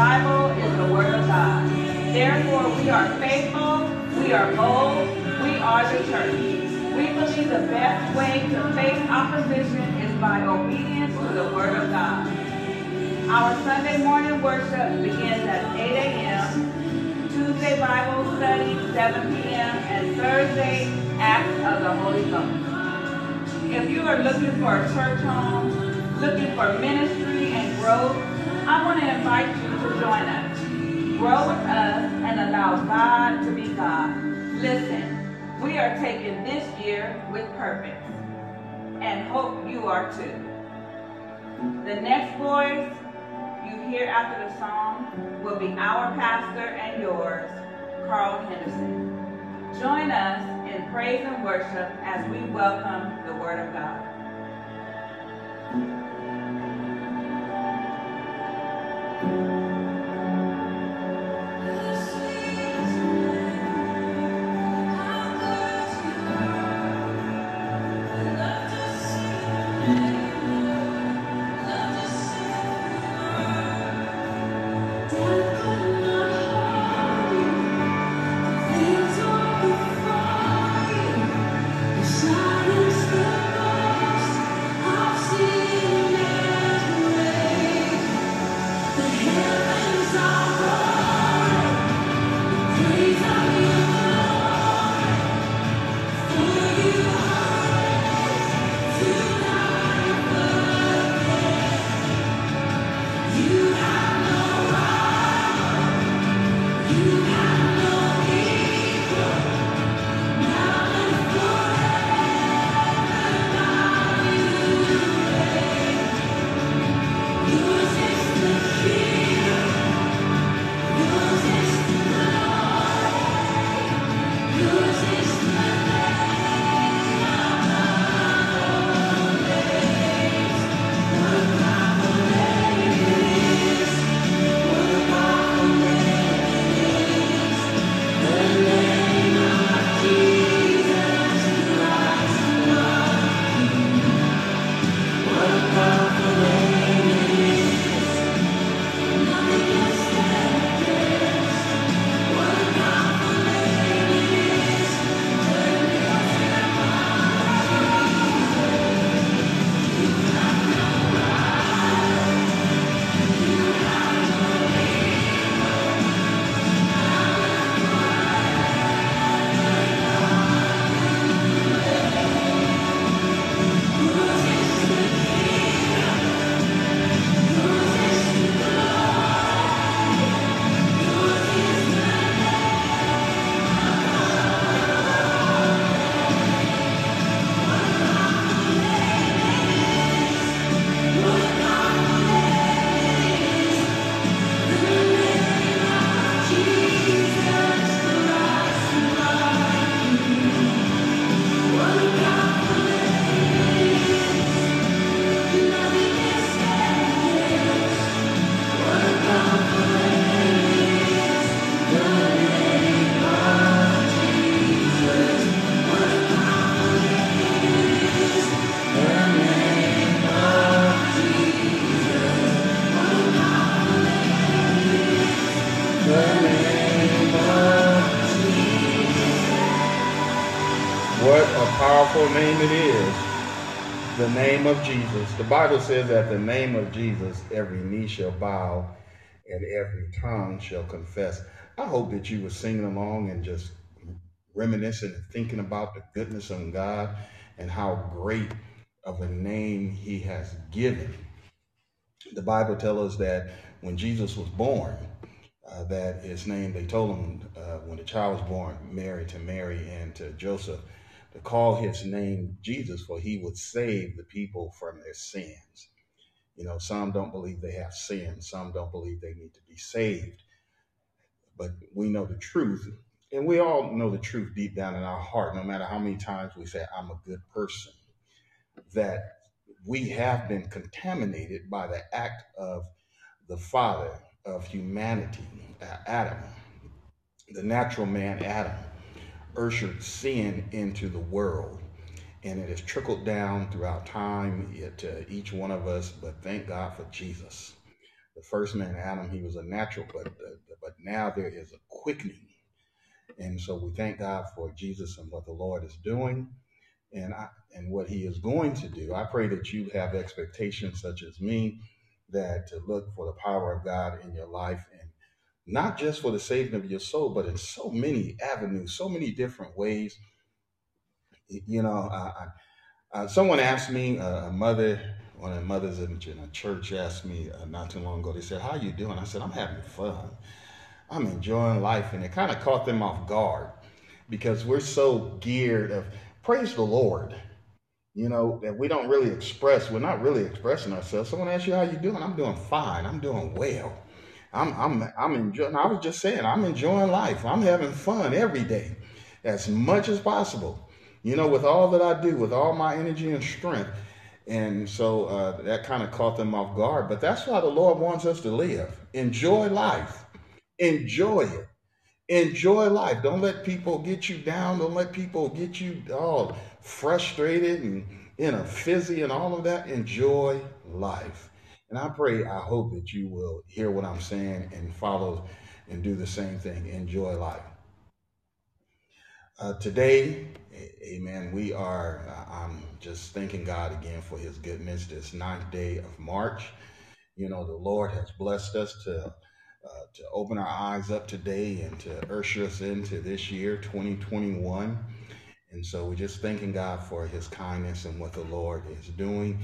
Bible is the Word of God. Therefore, we are faithful, we are bold, we are church. We believe the best way to face opposition is by obedience to the Word of God. Our Sunday morning worship begins at 8 a.m., Tuesday Bible study 7 p.m., and Thursday Acts of the Holy Ghost. If you are looking for a church home, looking for ministry and growth, I want to invite you to join us. Grow with us and allow God to be God. Listen, we are taking this year with purpose and hope you are too. The next voice you hear after the song will be our pastor and yours, Carl Henderson. Join us in praise and worship as we welcome the Word of God. name Bible says that the name of Jesus, every knee shall bow and every tongue shall confess. I hope that you were singing along and just reminiscing and thinking about the goodness of God and how great of a name he has given. The Bible tells us that when Jesus was born, uh, that his name, they told him uh, when the child was born, Mary to Mary and to Joseph, to call his name Jesus, for he would save the people from their sins. You know, some don't believe they have sin, some don't believe they need to be saved. But we know the truth, and we all know the truth deep down in our heart, no matter how many times we say, I'm a good person, that we have been contaminated by the act of the father of humanity, Adam, the natural man Adam, ushered sin into the world. And it has trickled down throughout time to each one of us, but thank God for Jesus. The first man, Adam, he was a natural, but, uh, but now there is a quickening. And so we thank God for Jesus and what the Lord is doing and I, and what he is going to do. I pray that you have expectations such as me that to look for the power of God in your life not just for the saving of your soul, but in so many avenues, so many different ways. You know, I, I, someone asked me, uh, a mother, one of the mothers in, a church asked me uh, not too long ago, they said, how you doing? I said, I'm having fun. I'm enjoying life. And it kind of caught them off guard because we're so geared of, praise the Lord you know, that we don't really express. We're not really expressing ourselves. Someone asks you how you doing. I'm doing fine. I'm doing well. I'm I'm I'm enjoying. I was just saying, I'm enjoying life. I'm having fun every day, as much as possible. You know, with all that I do, with all my energy and strength. And so uh, that kind of caught them off guard. But that's why the Lord wants us to live. Enjoy life. Enjoy it. Enjoy life. Don't let people get you down. Don't let people get you all frustrated and in a fizzy and all of that. Enjoy life. And I pray, I hope that you will hear what I'm saying and follow and do the same thing. Enjoy life. Uh, today, amen, we are, I'm just thanking God again for his goodness this ninth day of March. You know, the Lord has blessed us to uh, to open our eyes up today and to usher us into this year, 2021. And so we're just thanking God for his kindness and what the Lord is doing.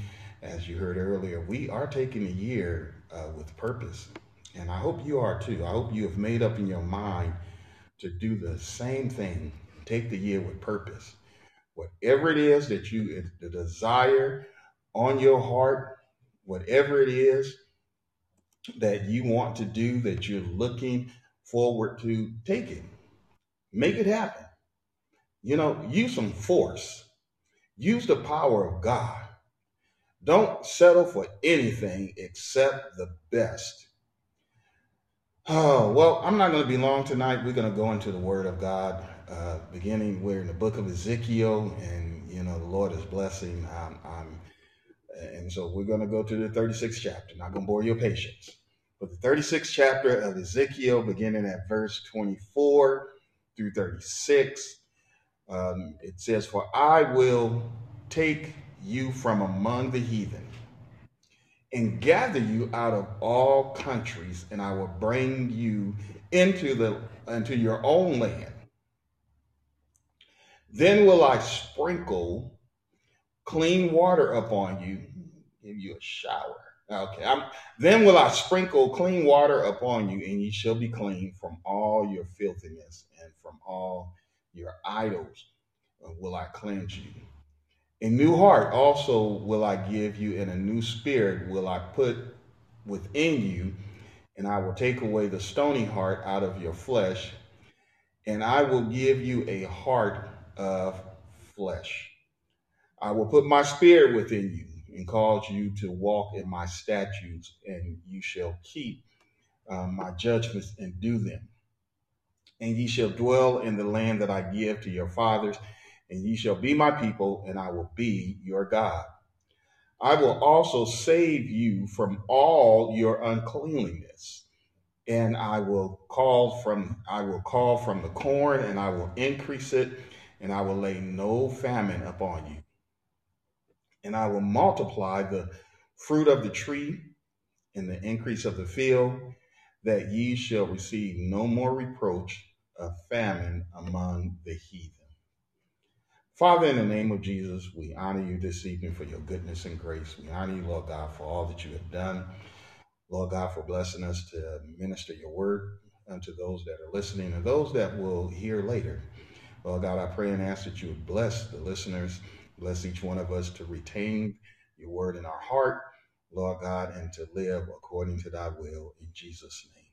As you heard earlier, we are taking a year uh, with purpose. And I hope you are too. I hope you have made up in your mind to do the same thing. Take the year with purpose. Whatever it is that you, the desire on your heart, whatever it is, that you want to do, that you're looking forward to taking. Make it happen. You know, use some force. Use the power of God. Don't settle for anything except the best. Oh, well, I'm not going to be long tonight. We're going to go into the Word of God, uh, beginning, we're in the book of Ezekiel, and, you know, the Lord is blessing. I'm, I'm and so we're going to go to the 36th chapter. Not going to bore your patience. But the 36th chapter of Ezekiel, beginning at verse 24 through 36, um, it says, For I will take you from among the heathen and gather you out of all countries, and I will bring you into the into your own land. Then will I sprinkle clean water upon you, give you a shower Okay. I'm, then will I sprinkle clean water upon you, and you shall be clean from all your filthiness and from all your idols will I cleanse you. A new heart also will I give you, and a new spirit will I put within you, and I will take away the stony heart out of your flesh, and I will give you a heart of flesh. I will put my spirit within you and cause you to walk in my statutes, and you shall keep um, my judgments and do them. And ye shall dwell in the land that I give to your fathers, and ye shall be my people, and I will be your God. I will also save you from all your uncleanliness, and I will call from I will call from the corn, and I will increase it, and I will lay no famine upon you and I will multiply the fruit of the tree and the increase of the field, that ye shall receive no more reproach of famine among the heathen. Father, in the name of Jesus, we honor you this evening for your goodness and grace. We honor you, Lord God, for all that you have done. Lord God, for blessing us to minister your word unto those that are listening and those that will hear later. Lord God, I pray and ask that you would bless the listeners Bless each one of us to retain your word in our heart, Lord God, and to live according to thy will in Jesus' name.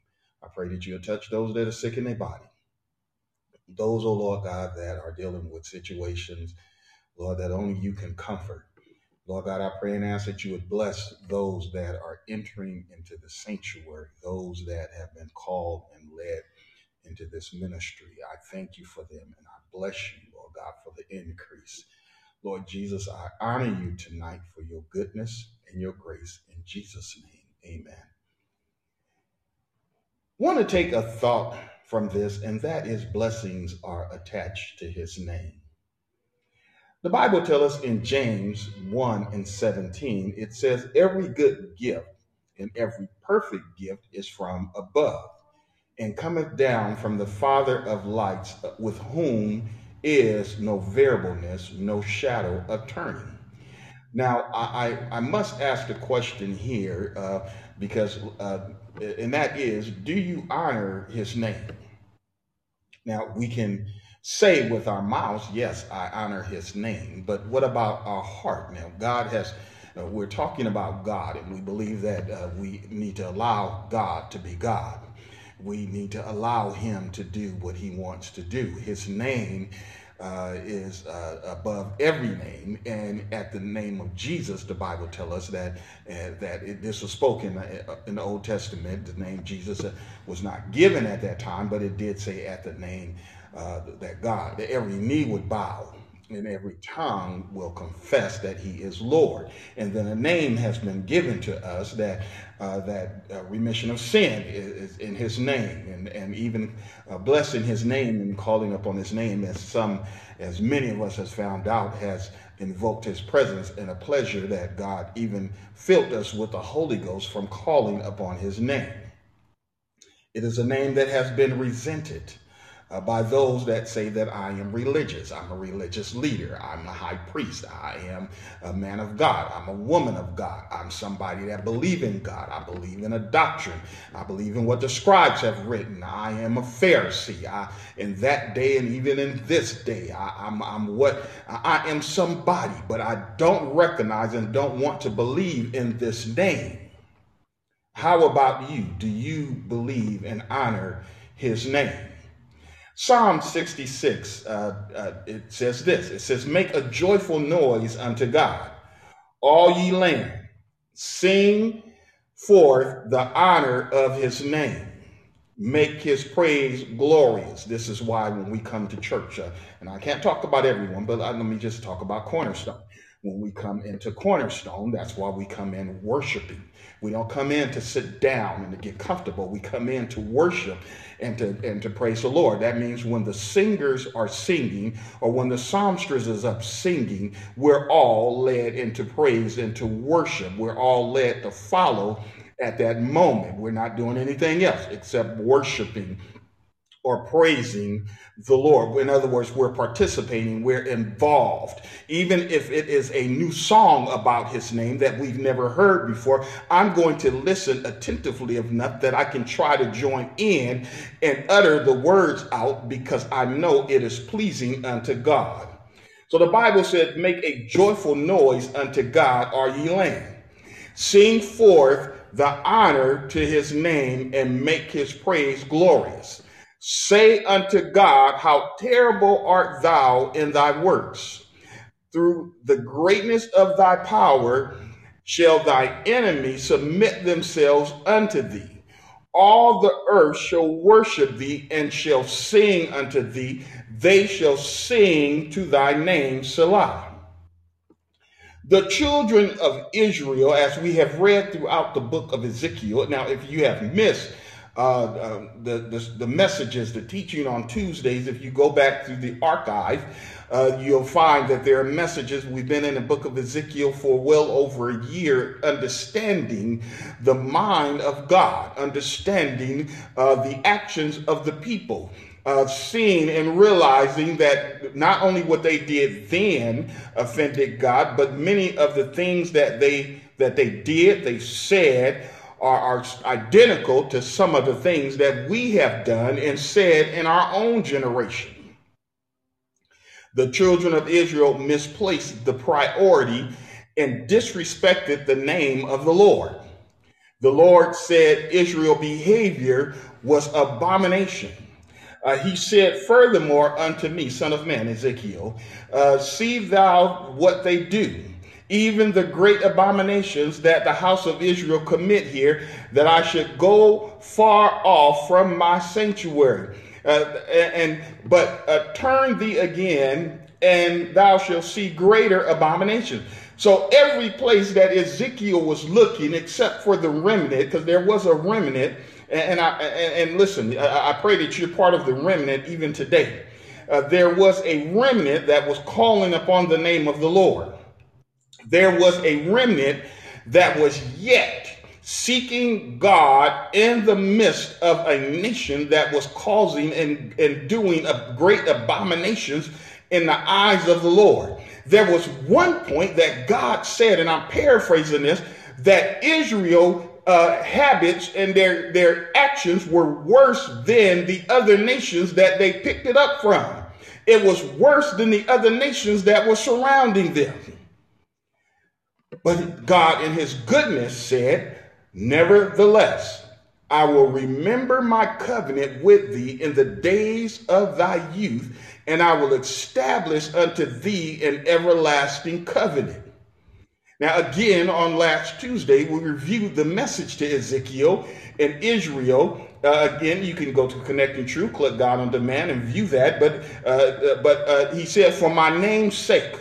I pray that you'll touch those that are sick in their body. Those, oh Lord God, that are dealing with situations, Lord, that only you can comfort. Lord God, I pray and ask that you would bless those that are entering into the sanctuary, those that have been called and led into this ministry. I thank you for them and I bless you, Lord God, for the increase. Lord Jesus, I honor you tonight for your goodness and your grace. In Jesus' name, amen. Want to take a thought from this, and that is blessings are attached to his name. The Bible tells us in James 1 and 17, it says, Every good gift and every perfect gift is from above and cometh down from the Father of lights, with whom is no variableness, no shadow of turning. Now, I, I, must ask a question here uh, because, uh, and that is, do you honor his name? Now, we can say with our mouths, yes, I honor his name. But what about our heart? Now, God has, uh, we're talking about God, and we believe that uh, we need to allow God to be God. We need to allow him to do what he wants to do. His name uh, is uh, above every name, and at the name of Jesus, the Bible tells us that uh, that it, this was spoken uh, in the Old Testament. The name Jesus uh, was not given at that time, but it did say at the name uh, that God, that every knee would bow and every tongue will confess that he is Lord. And then a name has been given to us that uh, that uh, remission of sin is, is, in his name, and and even uh, blessing his name and calling upon his name, as some, as many of us has found out, has invoked his presence and a pleasure that God even filled us with the Holy Ghost from calling upon his name. It is a name that has been resented uh, by those that say that I am religious. I'm a religious leader. I'm a high priest. I am a man of God. I'm a woman of God. I'm somebody that believe in God. I believe in a doctrine. I believe in what the scribes have written. I am a Pharisee. I, in that day and even in this day, I, I'm, I'm what I am somebody, but I don't recognize and don't want to believe in this name. How about you? Do you believe and honor his name? Psalm 66, uh, uh, it says this it says, Make a joyful noise unto God, all ye land, sing forth the honor of his name. Make his praise glorious. This is why when we come to church, uh, and I can't talk about everyone, but uh, let me just talk about Cornerstone. When we come into Cornerstone, that's why we come in worshiping. We don't come in to sit down and to get comfortable. We come in to worship and to and to praise the Lord. That means when the singers are singing or when the psalmstress is up singing, we're all led into praise and to worship. We're all led to follow at that moment. We're not doing anything else except worshiping or praising the Lord. In other words, we're participating, we're involved. Even if it is a new song about his name that we've never heard before, I'm going to listen attentively enough that I can try to join in and utter the words out because I know it is pleasing unto God. So the Bible said, Make a joyful noise unto God, are ye land. Sing forth the honor to his name and make his praise glorious. Say unto God, How terrible art thou in thy works. Through the greatness of thy power shall thy enemies submit themselves unto thee. All the earth shall worship thee and shall sing unto thee. They shall sing to thy name, Selah. The children of Israel, as we have read throughout the book of Ezekiel, now if you have missed uh, uh, the, the, the, messages, the teaching on Tuesdays, if you go back through the archive, uh, you'll find that there are messages. We've been in the book of Ezekiel for well over a year, understanding the mind of God, understanding uh, the actions of the people. Uh, seeing and realizing that not only what they did then offended God, but many of the things that they that they did, they said, are, are identical to some of the things that we have done and said in our own generation. The children of Israel misplaced the priority and disrespected the name of the Lord. The Lord said Israel behavior was abomination. Uh, he said, Furthermore unto me, son of man, Ezekiel, uh, see thou what they do even the great abominations that the house of Israel commit here, that I should go far off from my sanctuary. Uh, and but uh, turn thee again, and thou shalt see greater abominations. So every place that Ezekiel was looking, except for the remnant, because there was a remnant, and, I and, listen, I, I, pray that you're part of the remnant even today. Uh, there was a remnant that was calling upon the name of the Lord. There was a remnant that was yet seeking God in the midst of a nation that was causing and, and doing great abominations in the eyes of the Lord. There was one point that God said, and I'm paraphrasing this, that Israel uh, habits and their, their actions were worse than the other nations that they picked it up from. It was worse than the other nations that were surrounding them. But God, in his goodness, said, Nevertheless, I will remember my covenant with thee in the days of thy youth, and I will establish unto thee an everlasting covenant. Now, again, on last Tuesday, we reviewed the message to Ezekiel and Israel. Uh, again, you can go to Connecting Truth, click God on Demand, and view that. But, uh, uh, but uh, he said, For my name's sake,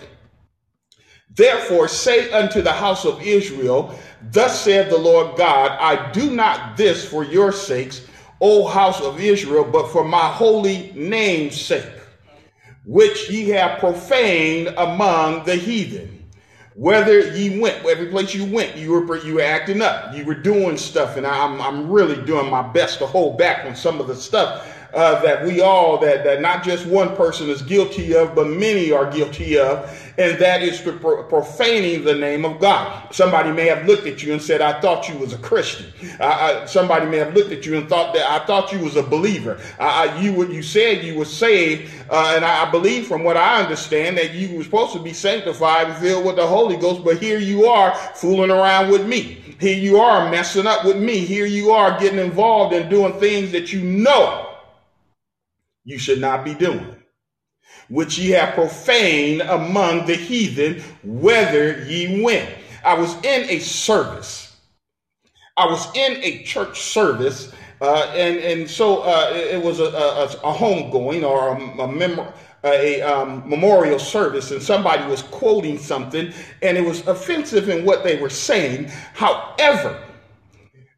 therefore say unto the house of Israel, Thus saith the Lord God, I do not this for your sakes, O house of Israel, but for my holy name's sake, which ye have profaned among the heathen. Whether ye went, every place you went, you were you were acting up, you were doing stuff, and I'm I'm really doing my best to hold back on some of the stuff uh, that we all that that not just one person is guilty of, but many are guilty of, and that is profaning the name of God. Somebody may have looked at you and said, "I thought you was a Christian." Uh, somebody may have looked at you and thought that I thought you was a believer. Uh, you you said you were saved, uh, and I believe from what I understand that you were supposed to be sanctified and filled with the Holy Ghost, but here you are fooling around with me. Here you are messing up with me. Here you are getting involved in doing things that you know you should not be doing, which ye have profaned among the heathen, whither ye went. I was in a service. I was in a church service, uh, and and so uh, it was a, a, a homegoing or a, a mem- a um, memorial service, and somebody was quoting something, and it was offensive in what they were saying. However,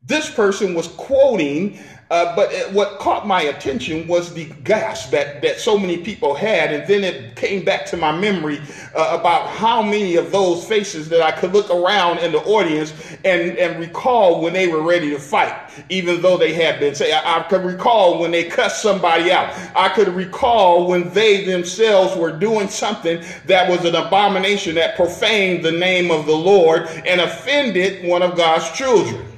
this person was quoting uh, but it, what caught my attention was the gasp that, that so many people had. And then it came back to my memory uh, about how many of those faces that I could look around in the audience and, and recall when they were ready to fight, even though they had been. Say, I, I could recall when they cussed somebody out. I could recall when they themselves were doing something that was an abomination that profaned the name of the Lord and offended one of God's children.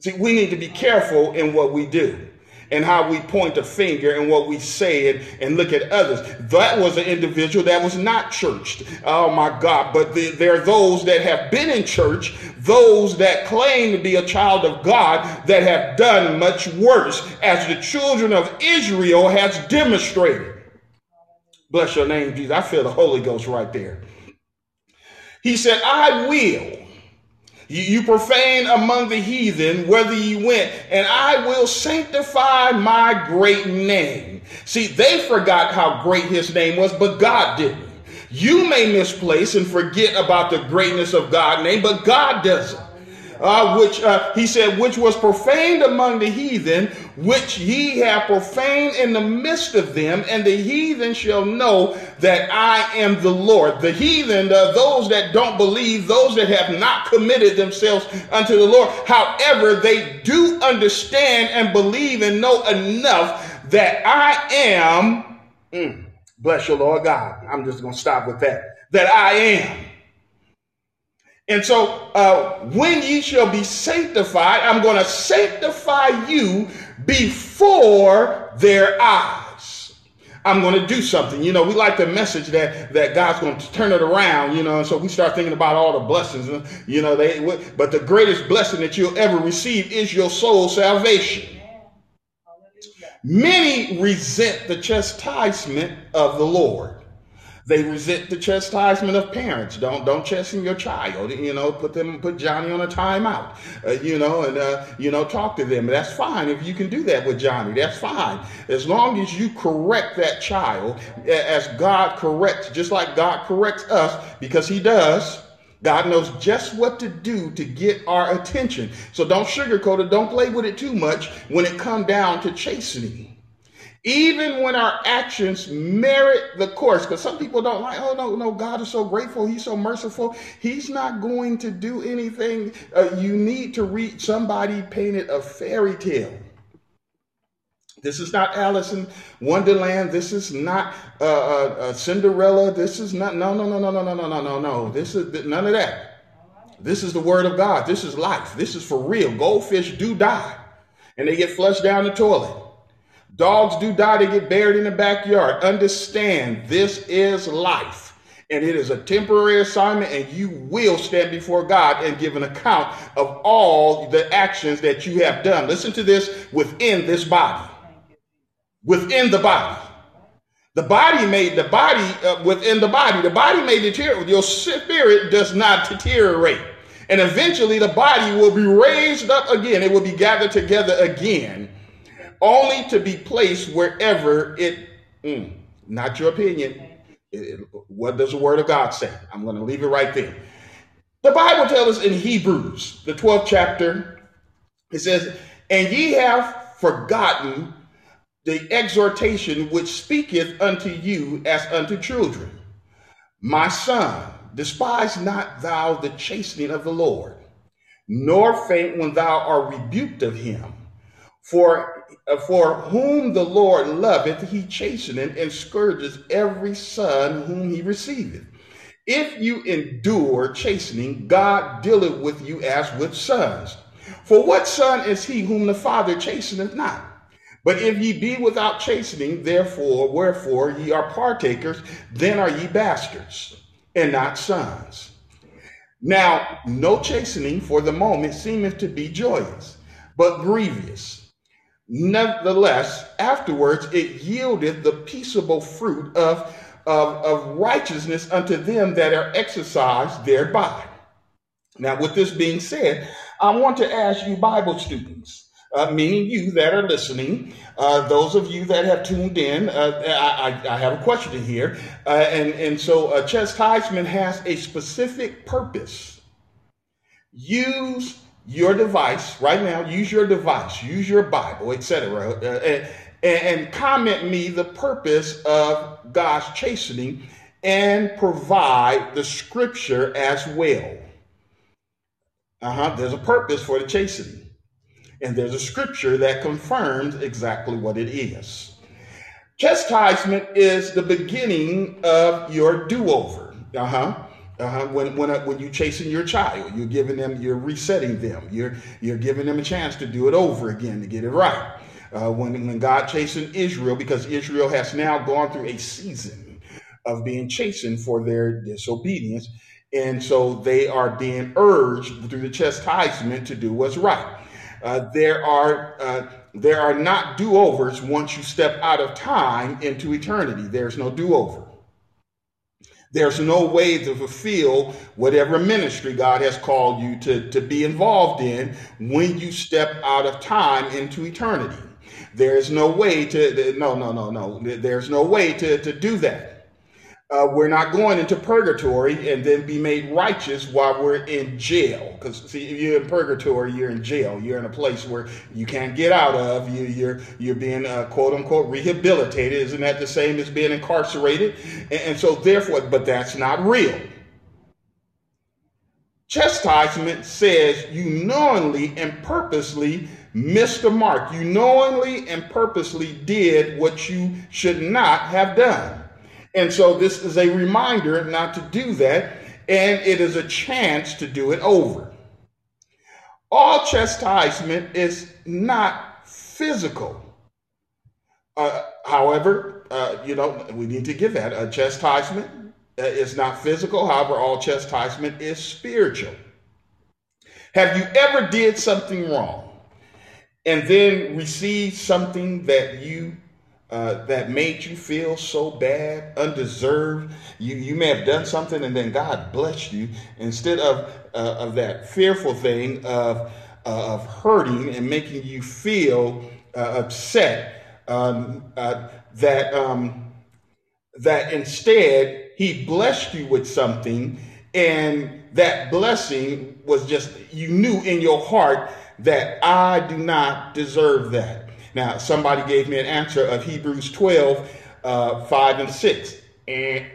See, we need to be careful in what we do and how we point a finger and what we say and, and look at others. That was an individual that was not churched. Oh my God. But the, there are those that have been in church, those that claim to be a child of God that have done much worse, as the children of Israel has demonstrated. Bless your name, Jesus. I feel the Holy Ghost right there. He said, I will you, you profane among the heathen, whether you went, and I will sanctify my great name. See, they forgot how great his name was, but God didn't. You may misplace and forget about the greatness of God's name, but God doesn't uh, which uh, he said, which was profaned among the heathen, which ye have profaned in the midst of them, and the heathen shall know that I am the Lord. The heathen, uh, those that don't believe, those that have not committed themselves unto the Lord. However, they do understand and believe and know enough that I am. Mm, bless your Lord God. I'm just going to stop with that. That I am and so, uh, when ye shall be sanctified, I'm going to sanctify you before their eyes. I'm going to do something. You know, we like the message that that God's going to turn it around. You know, and so we start thinking about all the blessings. You know, they. But the greatest blessing that you'll ever receive is your soul salvation. Many resent the chastisement of the Lord. They resent the chastisement of parents. Don't don't chasten your child. You know, put them put Johnny on a timeout. Uh, you know, and uh, you know talk to them. That's fine if you can do that with Johnny. That's fine as long as you correct that child as God corrects, just like God corrects us because He does. God knows just what to do to get our attention. So don't sugarcoat it. Don't play with it too much when it come down to chastening even when our actions merit the course because some people don't like oh no no god is so grateful he's so merciful he's not going to do anything uh, you need to read somebody painted a fairy tale this is not Alice in Wonderland. This is not uh, uh, uh Cinderella. This is not no no no no no no no no no no. This is none of that. This is the word of God. This is life. This is for real. Goldfish do die, and they get flushed down the toilet. Dogs do die, they get buried in the backyard. Understand this is life. And it is a temporary assignment, and you will stand before God and give an account of all the actions that you have done. Listen to this within this body. Within the body. The body made the body uh, within the body. The body may deteriorate. Your spirit does not deteriorate. And eventually the body will be raised up again. It will be gathered together again only to be placed wherever it, mm, not your opinion. It, it, what does the word of God say? I'm going to leave it right there. The Bible tells us in Hebrews, the 12th chapter, it says, And ye have forgotten the exhortation which speaketh unto you as unto children. My son, despise not thou the chastening of the Lord, nor faint when thou art rebuked of him. For, for whom the Lord loveth, he chasteneth and scourges every son whom he receiveth. If you endure chastening, God dealeth with you as with sons. For what son is he whom the Father chasteneth not? But if ye be without chastening, therefore, wherefore ye are partakers, then are ye bastards, and not sons. Now, no chastening for the moment seemeth to be joyous, but grievous. Nevertheless, afterwards it yielded the peaceable fruit of, of, of righteousness unto them that are exercised thereby. Now, with this being said, I want to ask you, Bible students, uh, meaning you that are listening, uh, those of you that have tuned in, uh, I, I, have a question here. Uh, and, and so, uh, chastisement has a specific purpose. Use your device right now, use your device, use your Bible, etc., uh, and, and comment me the purpose of God's chastening and provide the scripture as well. Uh huh. There's a purpose for the chastening, and there's a scripture that confirms exactly what it is. Chastisement is the beginning of your do over. Uh huh. Uh-huh. When when uh, when you chasing your child, you're giving them, you're resetting them. You're you're giving them a chance to do it over again to get it right. Uh, when when God chasing Israel, because Israel has now gone through a season of being chastened for their disobedience, and so they are being urged through the chastisement to do what's right. Uh, there are uh, there are not do overs once you step out of time into eternity. There's no do over. There's no way to fulfill whatever ministry God has called you to, to be involved in when you step out of time into eternity. There's no way to, no, no, no, no. There's no way to, to do that uh, we're not going into purgatory and then be made righteous while we're in jail. Because see, if you're in purgatory, you're in jail. You're in a place where you can't get out of. You, you're you're being uh, quote unquote rehabilitated. Isn't that the same as being incarcerated? And, and so therefore, but that's not real. Chastisement says you knowingly and purposely missed the mark. You knowingly and purposely did what you should not have done. And so this is a reminder not to do that, and it is a chance to do it over. All chastisement is not physical. Uh, however, uh, you know, we need to give that. A chastisement uh, is not physical. However, all chastisement is spiritual. Have you ever did something wrong and then received something that you uh, that made you feel so bad, undeserved. You, you may have done something and then God blessed you. Instead of, uh, of that fearful thing of, uh, of hurting and making you feel uh, upset, um, uh, that, um, that instead He blessed you with something and that blessing was just, you knew in your heart that I do not deserve that. Now, somebody gave me an answer of Hebrews 12, uh, 5 and 6. And,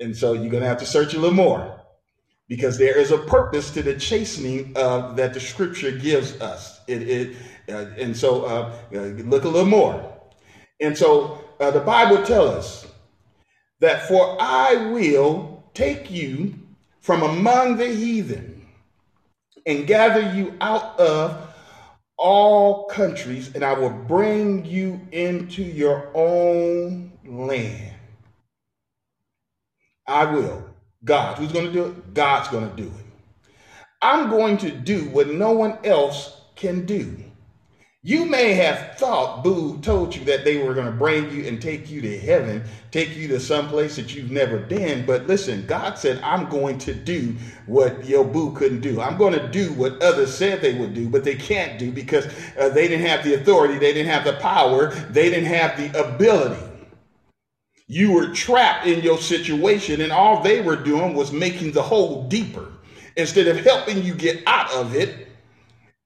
and so you're going to have to search a little more because there is a purpose to the chastening uh, that the scripture gives us. It, it uh, and so uh, uh look a little more. And so uh, the Bible tells us that for I will take you from among the heathen and gather you out of all countries, and I will bring you into your own land. I will. God. Who's going to do it? God's going to do it. I'm going to do what no one else can do. You may have thought Boo told you that they were going to bring you and take you to heaven, take you to some place that you've never been. But listen, God said, I'm going to do what your Boo couldn't do. I'm going to do what others said they would do, but they can't do because uh, they didn't have the authority, they didn't have the power, they didn't have the ability. You were trapped in your situation, and all they were doing was making the hole deeper. Instead of helping you get out of it,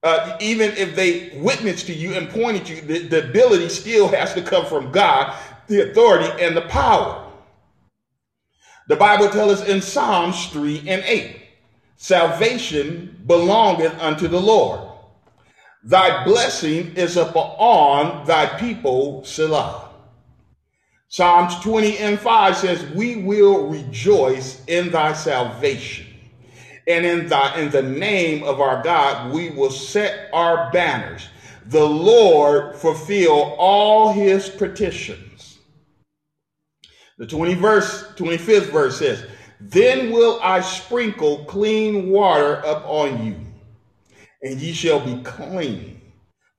uh, even if they witnessed to you and pointed you, the, the ability still has to come from God, the authority and the power. The Bible tells us in Psalms 3 and 8 salvation belongeth unto the Lord. Thy blessing is upon thy people, Selah. Psalms 20 and 5 says, We will rejoice in thy salvation and in the, in the name of our God, we will set our banners. The Lord fulfill all his petitions. The 20 verse, 25th verse says, Then will I sprinkle clean water upon you, and ye shall be clean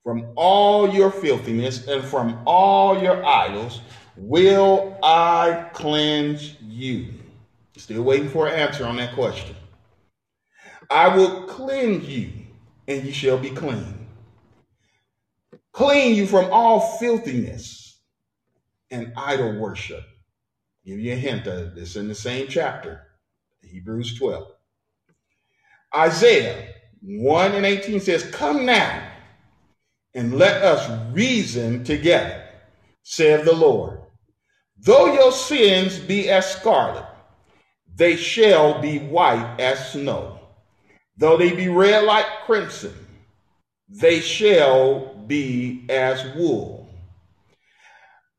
from all your filthiness and from all your idols will I cleanse you. Still waiting for an answer on that question. I will cleanse you, and you shall be clean. Clean you from all filthiness and idol worship. Give you a hint of this in the same chapter, Hebrews 12. Isaiah 1 and 18 says, Come now and let us reason together, saith the Lord. Though your sins be as scarlet, they shall be white as snow. Though they be red like crimson, they shall be as wool.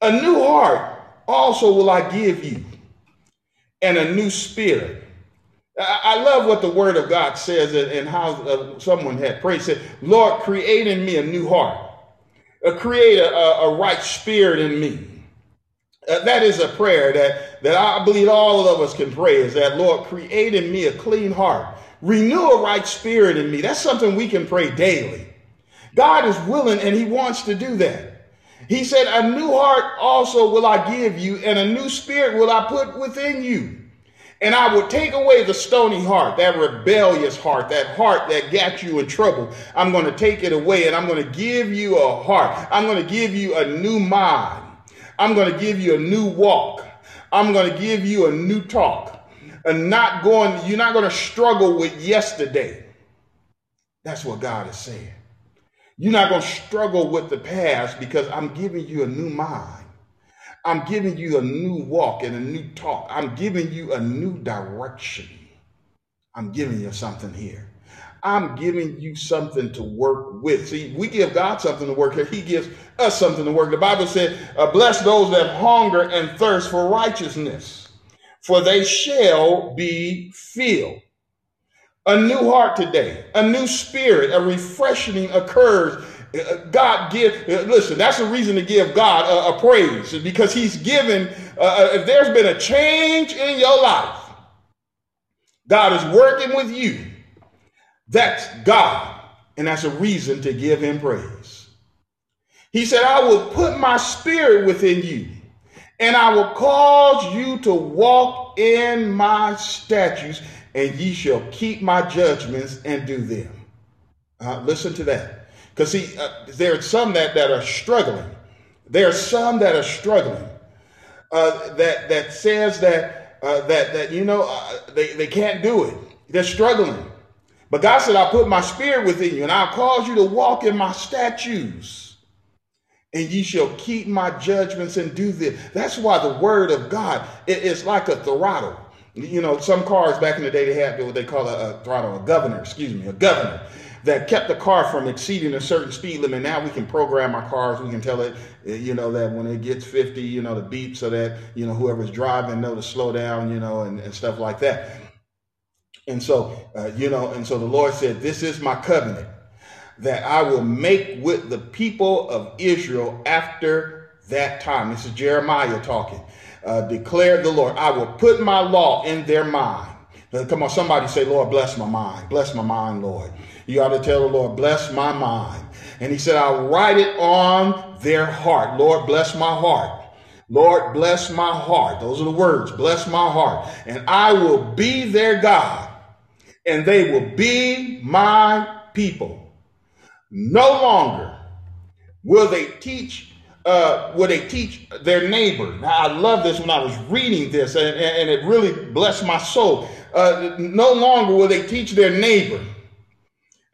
A new heart also will I give you, and a new spirit. I love what the word of God says and how uh, someone had prayed, said, Lord, create in me a new heart, uh, create a, a, right spirit in me. Uh, that is a prayer that, that I believe all of us can pray is that, Lord, create in me a clean heart Renew a right spirit in me. That's something we can pray daily. God is willing and he wants to do that. He said, A new heart also will I give you, and a new spirit will I put within you. And I will take away the stony heart, that rebellious heart, that heart that got you in trouble. I'm going to take it away and I'm going to give you a heart. I'm going to give you a new mind. I'm going to give you a new walk. I'm going to give you a new talk and not going, you're not going to struggle with yesterday. That's what God is saying. You're not going to struggle with the past because I'm giving you a new mind. I'm giving you a new walk and a new talk. I'm giving you a new direction. I'm giving you something here. I'm giving you something to work with. See, we give God something to work here. He gives us something to work. The Bible said, uh, bless those that hunger and thirst for righteousness for they shall be filled. A new heart today, a new spirit, a refreshing occurs. God give, listen, that's a reason to give God a, a praise because he's given, uh, uh, if there's been a change in your life, God is working with you. That's God. And that's a reason to give him praise. He said, I will put my spirit within you, and I will cause you to walk in my statutes, and ye shall keep my judgments and do them. Uh, listen to that. Because see, uh, there are some that, that are struggling. There are some that are struggling. Uh, that that says that uh, that that you know uh, they, they can't do it. They're struggling. But God said, I'll put my spirit within you, and I'll cause you to walk in my statutes. And ye shall keep my judgments and do this. That's why the word of God is like a throttle. You know, some cars back in the day they had what they call a, a throttle, a governor, excuse me, a governor that kept the car from exceeding a certain speed limit. Now we can program our cars. We can tell it, you know, that when it gets 50, you know, the beep so that, you know, whoever's driving know to slow down, you know, and, and stuff like that. And so, uh, you know, and so the Lord said, This is my covenant that I will make with the people of Israel after that time. This is Jeremiah talking. Uh, the Lord, I will put my law in their mind. Come on, somebody say, Lord, bless my mind. Bless my mind, Lord. You ought to tell the Lord, bless my mind. And he said, I'll write it on their heart. Lord, bless my heart. Lord, bless my heart. Those are the words. Bless my heart. And I will be their God and they will be my people. No longer will they teach uh, will they teach their neighbor. Now, I love this when I was reading this, and, and it really blessed my soul. Uh, no longer will they teach their neighbor.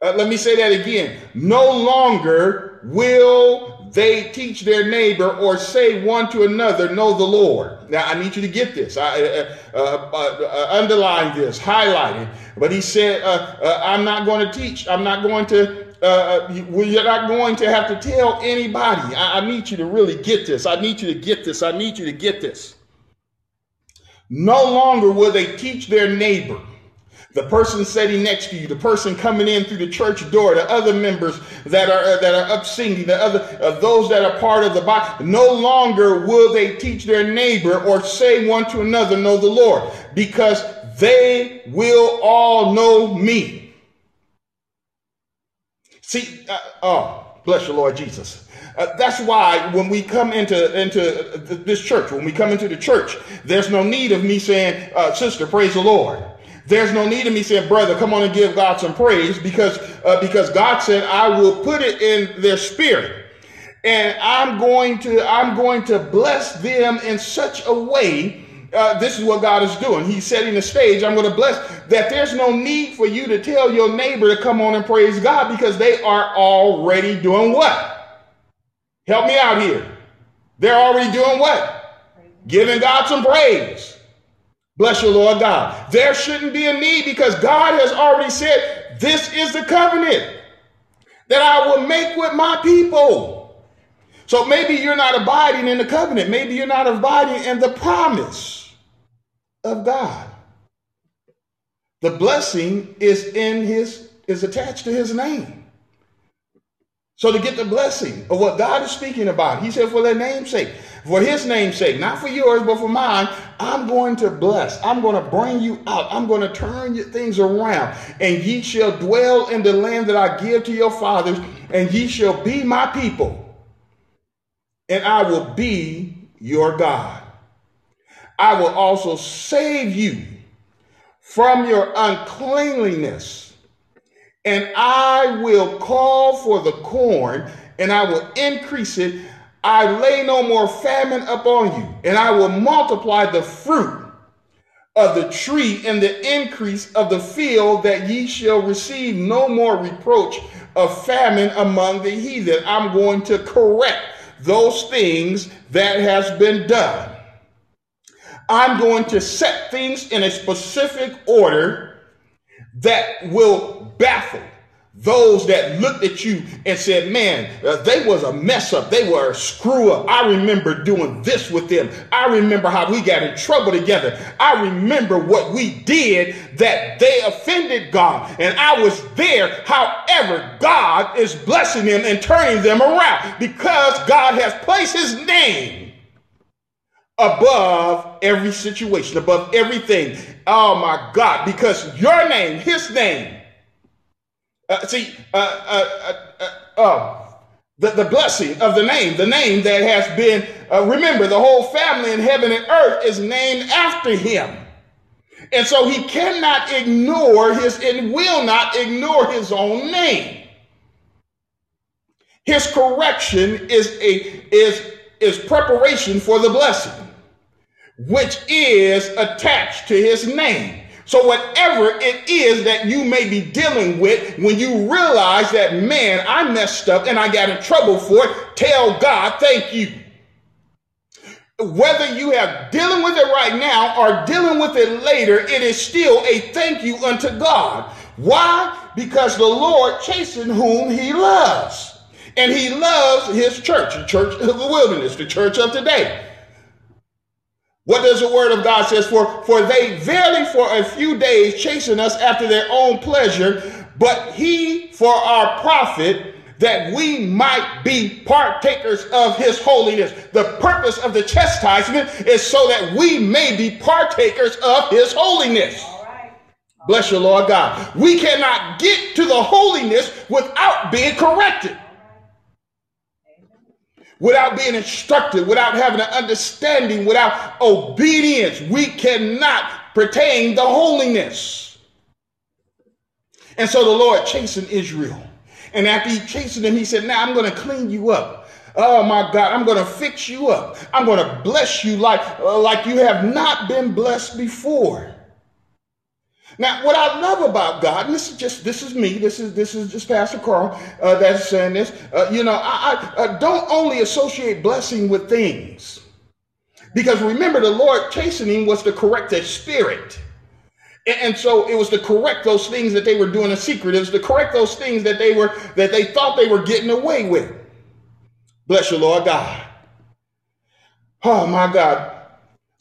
Uh, let me say that again. No longer will they teach their neighbor or say one to another, know the Lord. Now, I need you to get this. I uh, uh, uh, underline this, highlight it. But he said, uh, I'm not going to teach. I'm not going to, you're not going to have to tell anybody. I, I need you to really get this. I need you to get this. I need you to get this. No longer will they teach their neighbor the person sitting next to you, the person coming in through the church door, the other members that are uh, that are up singing, the other uh, those that are part of the body. No longer will they teach their neighbor or say one to another, "Know the Lord," because they will all know me. See, uh, oh, bless your Lord Jesus. Uh, that's why when we come into into this church, when we come into the church, there's no need of me saying, uh, "Sister, praise the Lord." There's no need of me saying, brother, come on and give God some praise because, uh, because God said, I will put it in their spirit. And I'm going to, I'm going to bless them in such a way. Uh, this is what God is doing. He's setting the stage. I'm going to bless that there's no need for you to tell your neighbor to come on and praise God because they are already doing what? Help me out here. They're already doing what? Giving God some praise. Bless your Lord God. There shouldn't be a need because God has already said, This is the covenant that I will make with my people. So maybe you're not abiding in the covenant. Maybe you're not abiding in the promise of God. The blessing is in his, is attached to his name. So to get the blessing of what God is speaking about, he said, for their name's sake, for his name's sake, not for yours, but for mine, I'm going to bless. I'm going to bring you out. I'm going to turn your things around. And ye shall dwell in the land that I give to your fathers, and ye shall be my people. And I will be your God. I will also save you from your uncleanliness. And I will call for the corn, and I will increase it I lay no more famine upon you, and I will multiply the fruit of the tree and the increase of the field, that ye shall receive no more reproach of famine among the heathen. I'm going to correct those things that has been done. I'm going to set things in a specific order that will baffle those that looked at you and said, man, uh, they was a mess up. They were a screw up. I remember doing this with them. I remember how we got in trouble together. I remember what we did that they offended God. And I was there. However, God is blessing them and turning them around because God has placed his name above every situation, above everything. Oh my God, because your name, his name, uh, see, uh, uh, uh, uh, um, the, the blessing of the name, the name that has been, uh, remember, the whole family in heaven and earth is named after him. And so he cannot ignore his and will not ignore his own name. His correction is a is is preparation for the blessing, which is attached to his name. So, whatever it is that you may be dealing with, when you realize that, man, I messed up and I got in trouble for it, tell God, thank you. Whether you have dealing with it right now or dealing with it later, it is still a thank you unto God. Why? Because the Lord chasten whom he loves. And he loves his church, the church of the wilderness, the church of today. What does the word of God says? For, for they verily for a few days chasten us after their own pleasure, but he for our profit, that we might be partakers of his holiness. The purpose of the chastisement is so that we may be partakers of his holiness. Bless your Lord God. We cannot get to the holiness without being corrected without being instructed, without having an understanding, without obedience, we cannot pertain the holiness. And so the Lord chastened Israel. And after he chastened them, he said, Now I'm going to clean you up. Oh my God, I'm going to fix you up. I'm going to bless you like, uh, like you have not been blessed before. Now, what I love about God, and this is just this is me, this is this is just Pastor Carl uh, that's saying this. Uh, you know, I, I uh, don't only associate blessing with things, because remember, the Lord chastening was to correct their spirit. And so it was to correct those things that they were doing in secret. It was to correct those things that they were that they thought they were getting away with. Bless you, Lord God. Oh my God.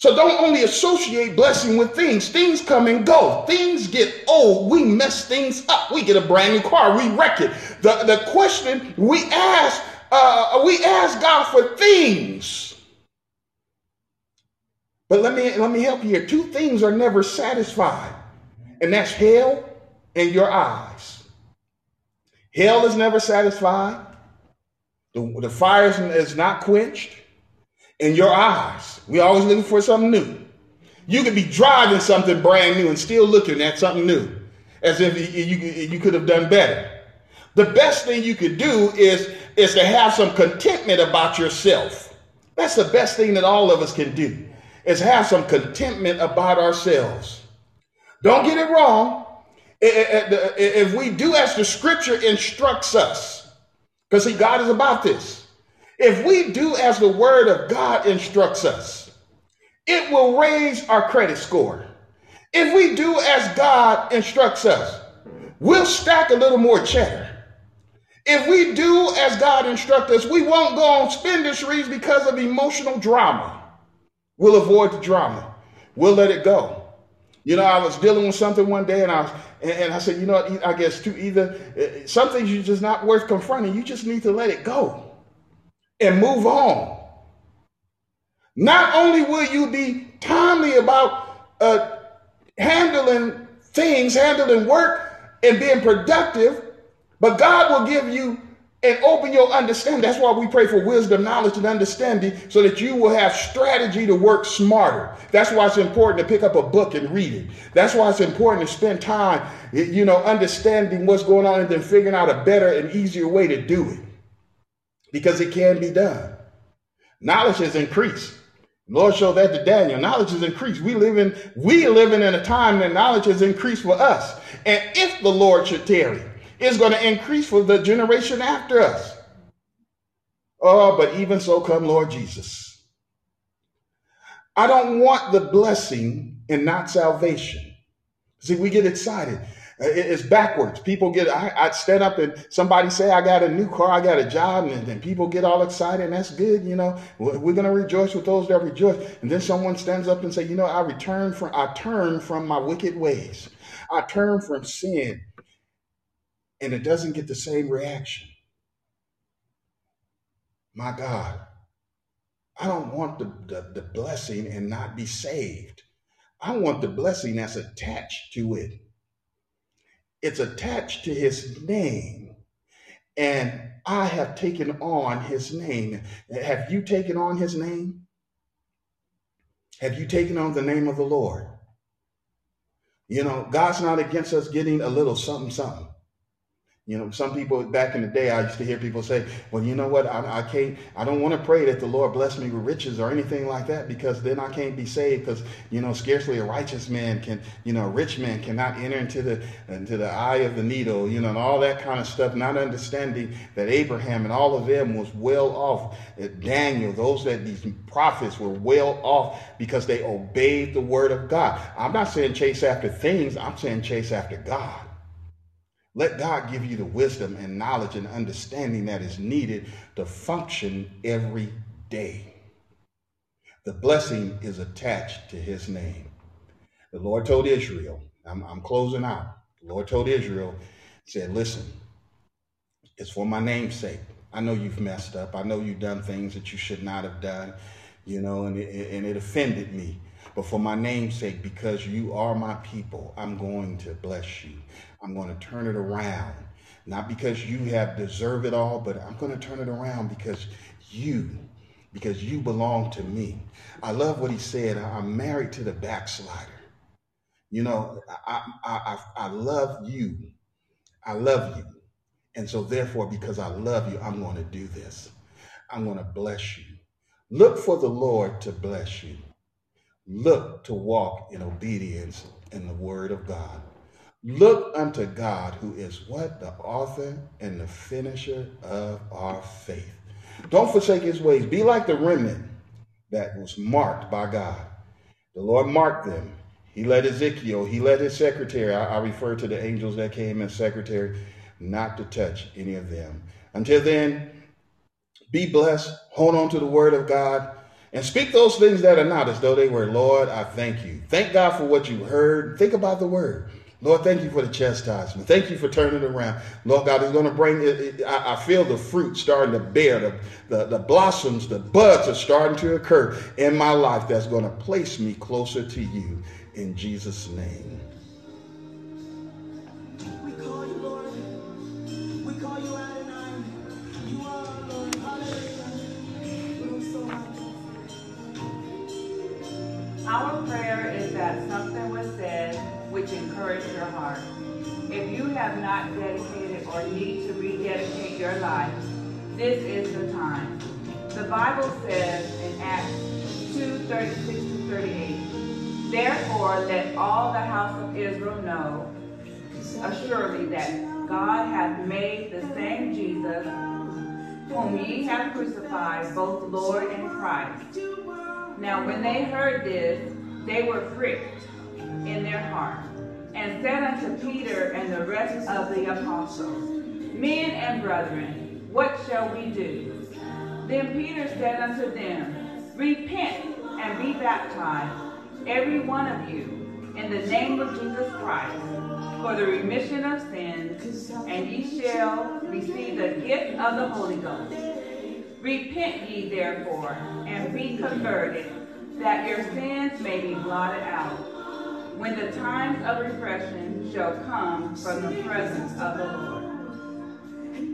So don't only associate blessing with things. Things come and go. Things get old. We mess things up. We get a brand new car. We wreck it. The, the question we ask, uh, we ask God for things. But let me let me help you here. Two things are never satisfied, and that's hell and your eyes. Hell is never satisfied. The, the fire is not quenched in your eyes. We're always looking for something new. You could be driving something brand new and still looking at something new, as if you, you, you could have done better. The best thing you could do is, is to have some contentment about yourself. That's the best thing that all of us can do, is have some contentment about ourselves. Don't get it wrong. If we do as the scripture instructs us, because see, God is about this. If we do as the word of God instructs us, it will raise our credit score. If we do as God instructs us, we'll stack a little more cheddar. If we do as God instructs us, we won't go on spending sprees because of emotional drama. We'll avoid the drama. We'll let it go. You know, I was dealing with something one day, and I was, and I said, you know? I guess to either uh, some things you just not worth confronting. You just need to let it go and move on. Not only will you be timely about uh, handling things, handling work, and being productive, but God will give you and open your understanding. That's why we pray for wisdom, knowledge, and understanding so that you will have strategy to work smarter. That's why it's important to pick up a book and read it. That's why it's important to spend time, you know, understanding what's going on and then figuring out a better and easier way to do it because it can be done. Knowledge has increased. Lord showed that to Daniel. Knowledge has increased. We live in we living in a time that knowledge has increased for us. And if the Lord should tarry, it's going to increase for the generation after us. Oh, but even so come Lord Jesus. I don't want the blessing and not salvation. See, we get excited. It's backwards. People get, I, I stand up and somebody say, I got a new car, I got a job, and then people get all excited, and that's good, you know. We're going to rejoice with those that rejoice. And then someone stands up and say, you know, I return from, I turn from my wicked ways. I turn from sin. And it doesn't get the same reaction. My God, I don't want the, the, the blessing and not be saved. I want the blessing that's attached to it it's attached to his name. And I have taken on his name. Have you taken on his name? Have you taken on the name of the Lord? You know, God's not against us getting a little something, something. You know, some people back in the day, I used to hear people say, "Well, you know what? I, I can't. I don't want to pray that the Lord bless me with riches or anything like that because then I can't be saved. Because you know, scarcely a righteous man can, you know, a rich man cannot enter into the into the eye of the needle. You know, and all that kind of stuff. Not understanding that Abraham and all of them was well off. Daniel, those that these prophets were well off because they obeyed the word of God. I'm not saying chase after things. I'm saying chase after God. Let God give you the wisdom and knowledge and understanding that is needed to function every day. The blessing is attached to his name. The Lord told Israel, I'm, I'm closing out. The Lord told Israel, said, Listen, it's for my name's sake. I know you've messed up. I know you've done things that you should not have done, you know, and it, and it offended me. But for my name's sake, because you are my people, I'm going to bless you. I'm going to turn it around. Not because you have deserved it all, but I'm going to turn it around because you, because you belong to me. I love what he said. I'm married to the backslider. You know, I, I, I, I love you. I love you. And so, therefore, because I love you, I'm going to do this. I'm going to bless you. Look for the Lord to bless you. Look to walk in obedience in the word of God. Look unto God, who is what? The author and the finisher of our faith. Don't forsake his ways. Be like the remnant that was marked by God. The Lord marked them. He led Ezekiel, he led his secretary. I, I refer to the angels that came as secretary, not to touch any of them. Until then, be blessed, hold on to the word of God, and speak those things that are not as though they were. Lord, I thank you. Thank God for what you heard. Think about the word. Lord, thank you for the chastisement. Thank you for turning around. Lord God is going to bring it. I, feel the fruit starting to bear, the, the, the blossoms, the buds are starting to occur in my life that's going to place me closer to you in Jesus' name. Have crucified, both Lord and Christ. Now when they heard this, they were pricked in their heart, and said unto Peter and the rest of the apostles, Men and brethren, what shall we do? Then Peter said unto them, Repent and be baptized, every one of you, in the name of Jesus Christ, for the remission of sins, and ye shall receive the gift of the Holy Ghost. Repent ye therefore, and be converted, that your sins may be blotted out when the times of refreshing shall come from the presence of the Lord.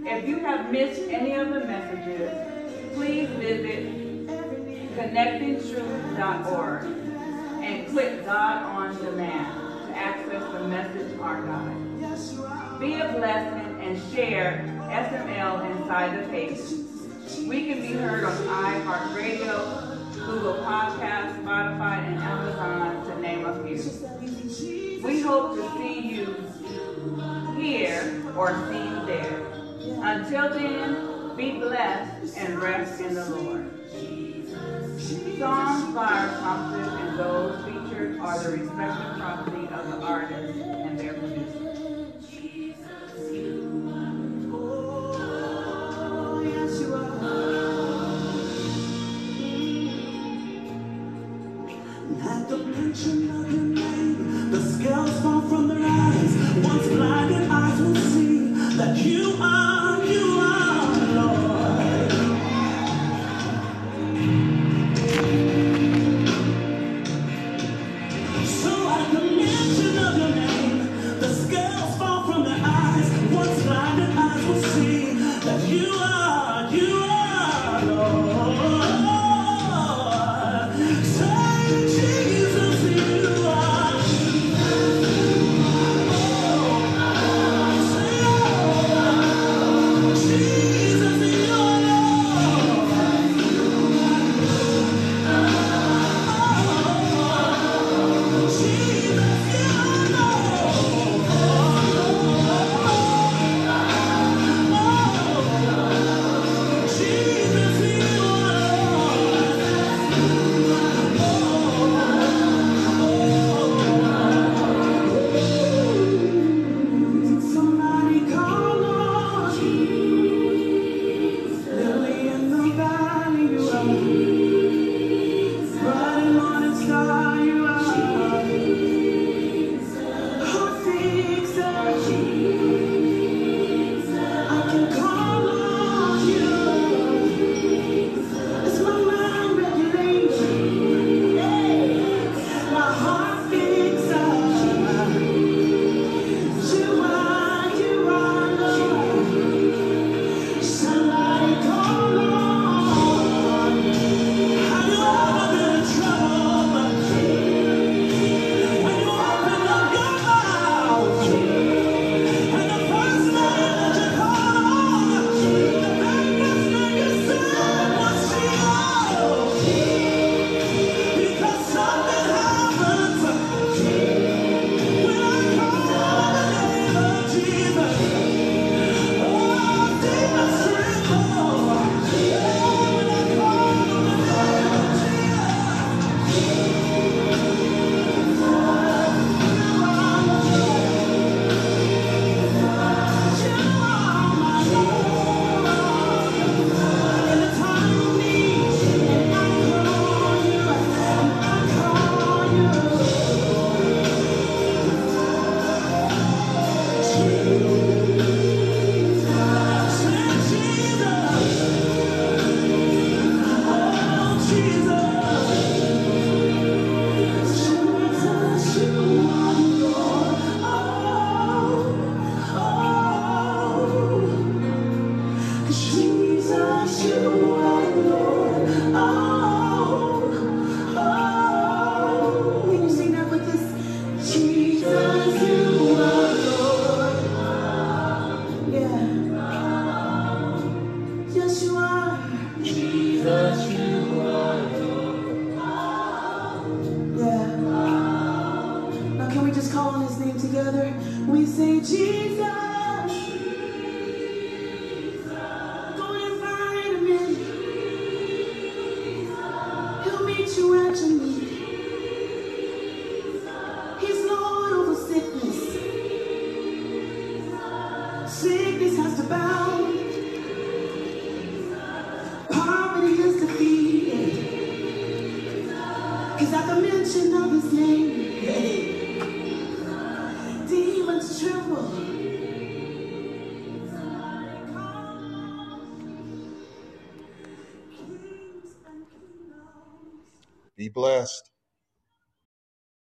If you have missed any of the messages, please visit connectingtruth.org and click God on Demand to access the message archive. Be a blessing and share SML inside the pages. We can be heard on iHeartRadio, Google Podcasts, Spotify, and Amazon, to name a few. We hope to see you here or see you there. Until then, be blessed and rest in the Lord. Songs by our and those featured are the respective property of the artist